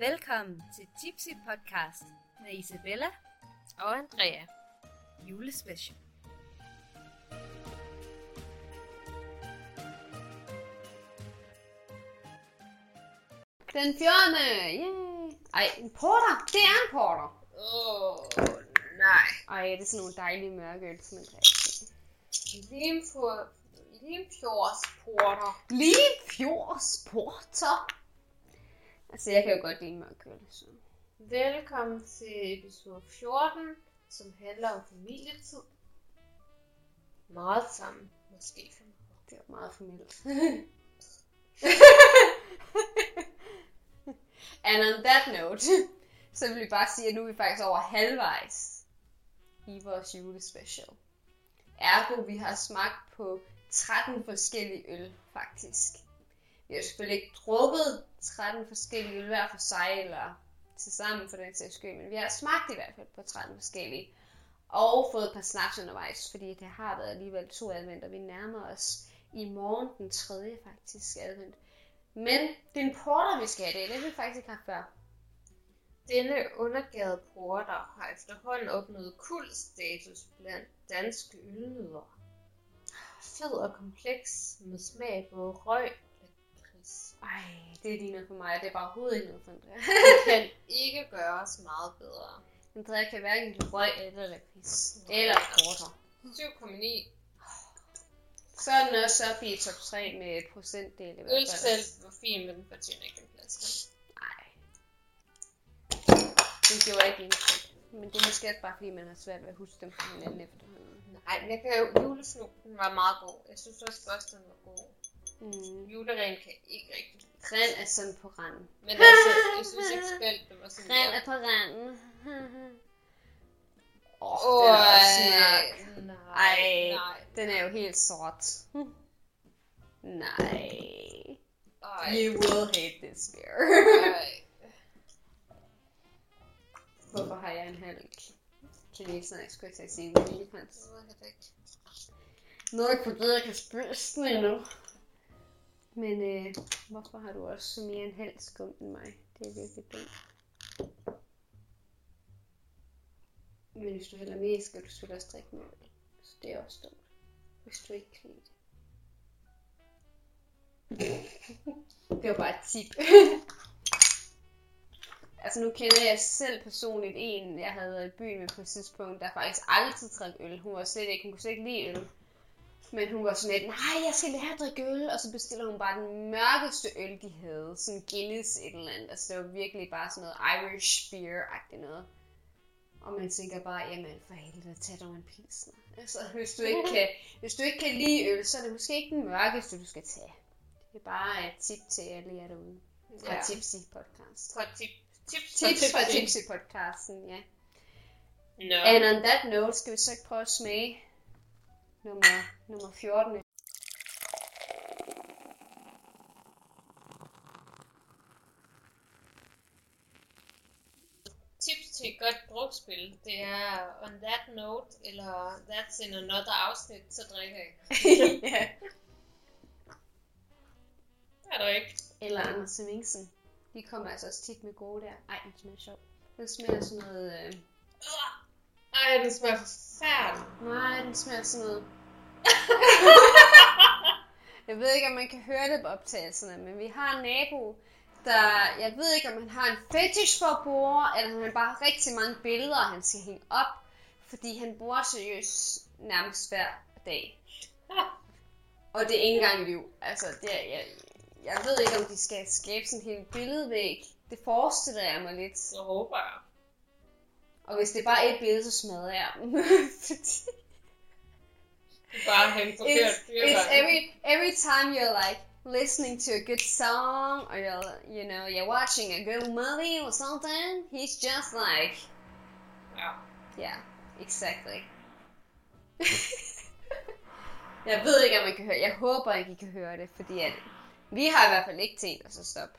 Velkommen til Tipsy Podcast med Isabella Og Andrea. julespecial. Den 14. Yay. Ej, en porter. Det er en porter. Åh, oh, nej. Ej, det er sådan nogle dejlige mørke øl, som man kan ikke Limfjord, Limfjordsporter. Limfjords porter. Altså, jeg kan jo godt lide mørk øl, så. Velkommen til episode 14, som handler om familietid. Meget sammen, måske for meget. Det er meget formidlet. And on that note, så vil vi bare sige, at nu er vi faktisk over halvvejs i vores julespecial. Ergo, vi har smagt på 13 forskellige øl, faktisk jeg har selvfølgelig ikke drukket 13 forskellige øl hver for sig, eller til sammen for den sags skyld, men vi har smagt i hvert fald på 13 forskellige. Og fået et par snaps undervejs, fordi det har været alligevel to advent, og vi nærmer os i morgen den tredje faktisk advent. Men det er en porter, vi skal have i dag. Det har vi faktisk ikke haft før. Denne undergade porter har efterhånden opnået kultstatus blandt danske ølnyder. Fed og kompleks med smag både røg lakrids. Ej, det ligner for mig, det er bare overhovedet ikke noget for Andrea. Det kan ikke gøres meget bedre. Andrea kan hverken lide røg eller lakrids. Eller porter. 7,9 Så er den også oppe i top 3 med procentdel i hvert fald. Ølsfelt var fin, men den fortjener ikke en plads. Nej. Det gjorde ikke indtryk. Men det er måske også bare fordi, man har svært ved at huske dem fra hinanden efterhånden. Nej, men jeg kan jo julesnop, den var meget god. Jeg synes også først, den var god. Mm. Juleren kan jeg ikke rigtig lide. Ren er sådan på randen. Men altså, jeg synes ikke spelt, det var sådan Ren er på randen. Åh, Åh, oh, den er mørk. nej, Ej, nej. den er jo helt sort. Nej. Ej, You will hate this beer. Hvorfor har jeg en halv kineser, jeg skulle til at sige oliepans? Det ved jeg ikke. Noget på det, jeg kan spise den endnu. Men øh, hvorfor har du også mere en halv skum end mig? Det er virkelig dumt. Men hvis du hælder mere, skal du selvfølgelig også drikke mere øl. Så det er også dumt. Hvis du ikke kan lide det. det var bare et tip. altså nu kender jeg selv personligt en, jeg havde været i byen med på et tidspunkt, der faktisk altid drak øl. Hun var slet ikke, hun kunne slet ikke lide øl. Men hun var sådan lidt, nej, jeg skal lære at drikke øl. Og så bestiller hun bare den mørkeste øl, de havde. Sådan Guinness et eller andet. Altså det var virkelig bare sådan noget Irish beer-agtigt noget. Og man tænker bare, jamen for helvede, tag dog en pilsner. Altså, hvis du, ikke kan, hvis du ikke kan lide øl, så er det måske ikke den mørkeste, du skal tage. Det er bare et tip til alle jer derude. Fra Ja. Tipsy Podcast. Fra tip, tips, Tips fra Tipsy Podcasten, ja. Nå. And on that note, skal vi så ikke prøve at smage nummer, nummer 14. tips til et godt drukspil, det er on that note, eller that's in another afsnit, så drikker jeg. ja. Det er der ikke. Eller Anders Hemmingsen. De kommer altså også tit med gode der. Ej, den smager sjov. Den smager sådan noget... Øh... Ej, den smager forfærdeligt. Nej, den smager sådan noget... Jeg ved ikke, om man kan høre det på optagelserne, men vi har en nabo, der... Jeg ved ikke, om han har en fetish for bord, eller han bare har rigtig mange billeder, han skal hænge op. Fordi han bruger seriøst nærmest hver dag. Og det er ikke engang liv. Altså, det er, jeg, jeg ved ikke, om de skal skabe sådan en hel billedvæg. Det forestiller jeg mig lidt. Så håber jeg. Og hvis det er bare et billede, så smadrer jeg. Fordi Bare hænge forkert it's, it's every, every time you're like listening to a good song or you're, you know, you're watching a good movie or something, he's just like, Ja. yeah, exactly. jeg ved ikke, om man kan høre Jeg håber ikke, I kan høre det, fordi at vi har i hvert fald ikke tænkt os at stoppe.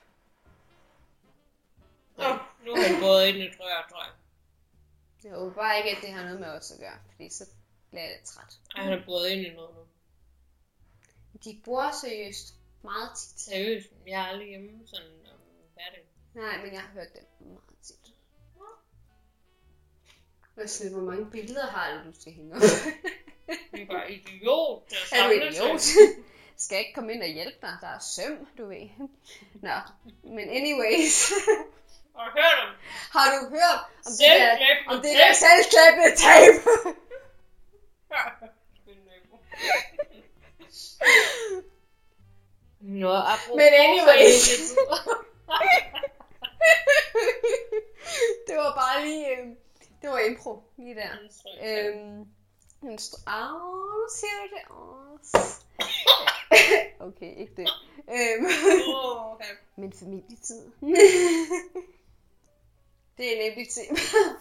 Nå, nu er jeg gået ind i et rør, tror jeg. Jeg håber bare ikke, at det har noget med os at gøre, fordi så bliver jeg lidt træt. Ej, han er gået ind i noget nu. De bruger seriøst meget tit. Seriøst, jeg er aldrig hjemme sådan om hverdagen. Nej, men jeg har hørt den meget tit. Hvad siger hvor mange billeder har du, du skal hænge op? Vi var idiot. Der Er du idiot? sig. Skal jeg ikke komme ind og hjælpe dig? Der er søm, du ved. Nå, men anyways. Og hør dem. Har du hørt om det der, om det der selvklæbende tape? Nå, apropos Men anyways. familietid. det var bare lige, øh, det var impro lige der. Øhm, en st- Åh, siger du det? Åh. okay, ikke det. Øhm, Åh, okay. men familietid. det er nemlig til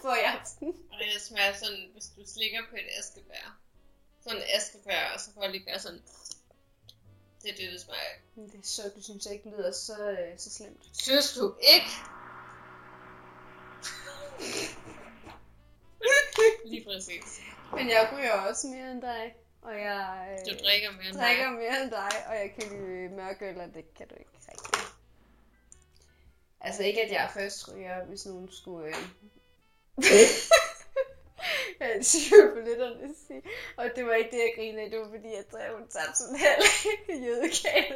for i aften. Og det smager sådan, hvis du slikker på et æskebær. Sådan et æskebær, og så får lige gøre sådan. Det er det, det smager. Men Det er så, du synes jeg ikke lyder så, øh, så slemt. Synes du ikke? lige præcis. Men jeg ryger også mere end dig. Og jeg øh, Du drikker mere end drikker mig. mere end dig, og jeg kan lide mørkøl, og det kan du ikke rigtig. Altså ikke, at jeg først ryger, hvis nogen skulle... Øh... jeg siger på lidt om det sige. Og det var ikke det, jeg grinede af. Det var fordi, jeg drev hun tabte sådan her jødekage.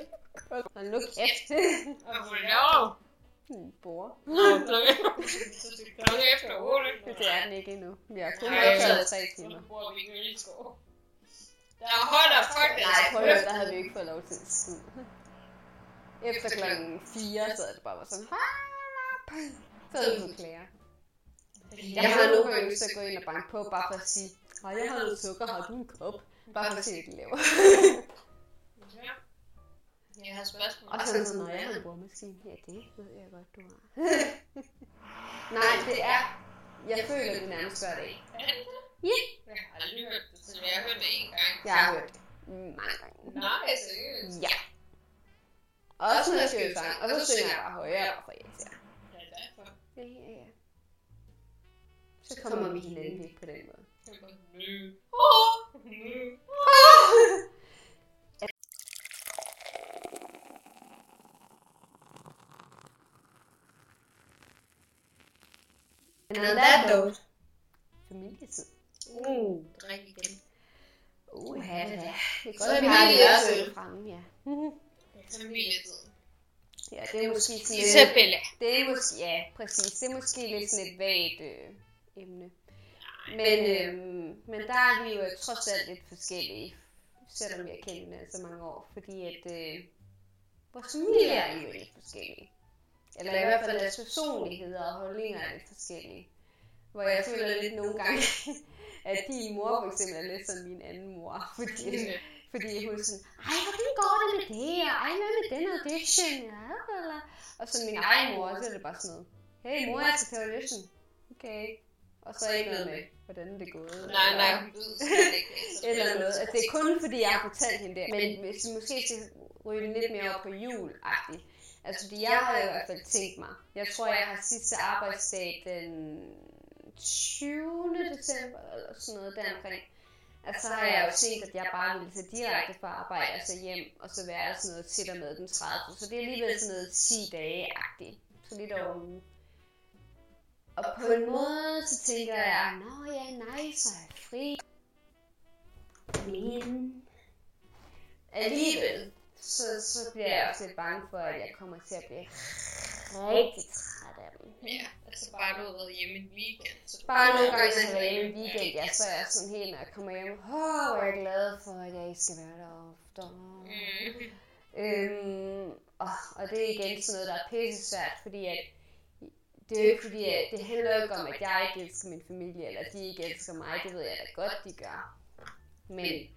Og nu kæft. Og hvor laver En bor. du? Så det er klokken efter 8. Det er den ikke endnu. Vi har kun optaget så- tre Så timer. Der holder folk Nej, prøv at høre, der havde vi ikke fået lov til at skide. Efter klokken 4, så det bare var sådan, hold op. Så havde vi fået klager. Jeg har nogle gange lyst til at gå ind og banke på, bare for at sige, hej, jeg har noget sukker, har du en kop? Bare for at se, hvad de laver. Ja. Jeg har spørgsmål. Og så er det sådan, når jeg har en boremaskine. Ja, det ved jeg godt, du har. Nej, det er, jeg føler det nærmest hver dag. Er det det? Ja. Jeg har aldrig hørt det, så jeg har hørt det en gang. Jeg har hørt det mange gange. Nej, seriøst. Ja. Også når jeg skriver sang, og så synger jeg bare højere, for irritere. Ja, derfor. Ja, ja, ja. Så kommer vi hinanden væk på den måde. Jeg. And on that note, familietid. Uh, drik igen. Uh, det er det. Det er Så godt, at vi har det også også. fremme, ja. Familietid. Ja, det er måske sådan. Isabella. Det er måske, ja, præcis. Det er måske lidt sådan et vagt øh, emne. Men, øh, men der er vi jo trods alt lidt forskellige, selvom vi har kendt hinanden så mange år, fordi at øh, vores familie er jo lidt forskellige. Eller i hvert fald deres personligheder og holdninger er lidt forskellige. Hvor jeg føler lidt nogle gange, at din mor for eksempel er lidt som min anden mor. Fordi, fordi hun er sådan, ej, hvordan går det med det? Og ej, hvad med den audition? Ja, eller... Og så min egen mor, så er det bare sådan noget. Hey mor, jeg skal til audition. Okay. Og så ikke noget med, hvordan det er gået. Nej, nej, hun ved ikke. eller noget. Altså, det er kun fordi, jeg har fortalt hende det. Men hvis vi måske skal ryge lidt mere op på jul -agtigt. Altså, fordi jeg har i hvert fald tænkt mig. Jeg tror, jeg har sidste arbejdsdag den 20. december, eller sådan noget deromkring. Altså, så har jeg jo set, at jeg bare ville tage direkte fra arbejde, altså hjem, og så være sådan noget til og med den 30. Så det er alligevel sådan noget 10 dage-agtigt. Så lidt over uge. Og på en måde, så tænker jeg, nå ja, nej, så er jeg fri. Men alligevel, så, så bliver jeg også lidt bange for, at jeg kommer til at blive rigtig træt af dem. Ja, altså bare du har været hjemme en weekend. Så Bare nogle gange, når jeg er hjemme i weekend, ja, så er jeg sådan helt, når jeg kommer hjem, åh, hvor er jeg glad for, at jeg ikke skal være der oftere. Mm. Øhm, og, og det er igen sådan noget, der er pisse svært, fordi at det er jo ikke fordi, at det handler jo ikke om, at jeg ikke elsker min familie, eller de ikke elsker mig, det ved jeg da godt, de gør. Men,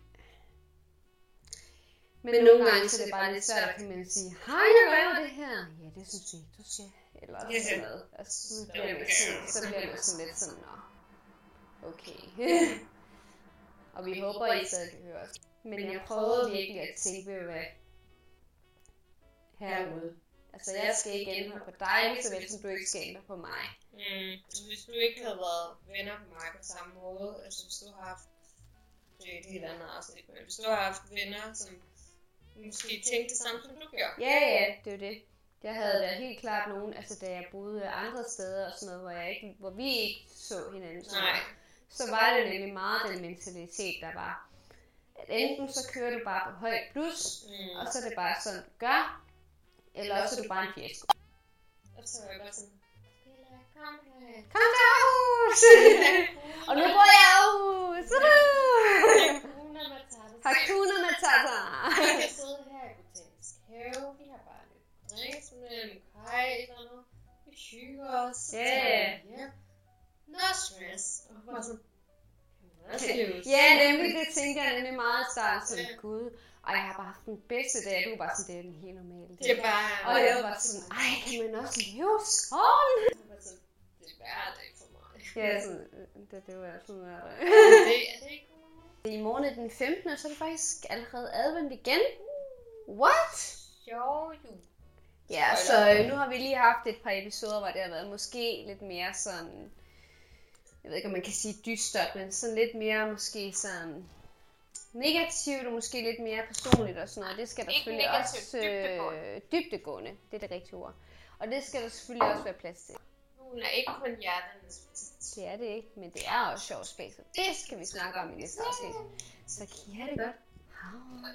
men nogle gange så er det bare lidt svært, at kan man sige, har jeg lavet det her? Ja, det synes jeg ikke, du skal. Eller sådan noget. Altså, så bliver man sådan, så bliver man sådan lidt sådan, nå, okay. og vi håber, I stadig kan høre os. Men jeg prøvede virkelig at tænke ved, hvad herude. Altså, jeg skal ikke ændre på dig, lige så vel som du ikke skal ændre på mig. Mm. Så hvis du ikke havde været venner med mig på samme måde, altså hvis du har haft, det er et helt andet afsnit, men hvis du har haft venner, som måske tænkte det samme, som du gør, Ja, ja, det er det. Jeg havde da helt klart nogen, altså da jeg boede andre steder og sådan noget, hvor, jeg ikke, hvor vi ikke så hinanden så Nej. så var det nemlig meget den mentalitet, der var. At enten så kører du bare på højt plus, Mm. og så er det bare sådan, du gør, eller også er du bare en fiasko. Og så var jeg bare sådan, kom. Kom til Aarhus! og nu bor jeg i Aarhus! Hakuna Matata. Hakuna Matata! Vi kan sidde her i botanisk have. Vi har bare lidt en kaj eller noget. Vi hygger os. Ja. Ja. No stress. Og bare sådan, hvad skal du Ja, nemlig det tænker jeg nemlig meget starten. Sådan, gud, ej, jeg har bare haft den bedste dag. Du er bare sådan, det er den helt normale dag. Det er bare... Og jeg var sådan, ej, kan man også leve sådan? Var sådan, Det er hverdag for mig. Ja, sådan, det, det var sådan noget. det, er det ikke I morgen er den 15. og så er det faktisk allerede advent igen. What? sjovt, jo. Ja, så øh, nu har vi lige haft et par episoder, hvor det har været måske lidt mere sådan, jeg ved ikke, om man kan sige dystert, men sådan lidt mere måske sådan negativt og måske lidt mere personligt og sådan noget. Det skal der Ikke selvfølgelig negativt, også dybdegående. øh, dybdegående. Det er det rigtige ord. Og det skal der selvfølgelig også være plads til. Hun er ikke kun hjerternes bedste. Det er det ikke, men det er også sjov space, og det skal vi snakke om i næste afsnit. Så kan I have det godt. Hej.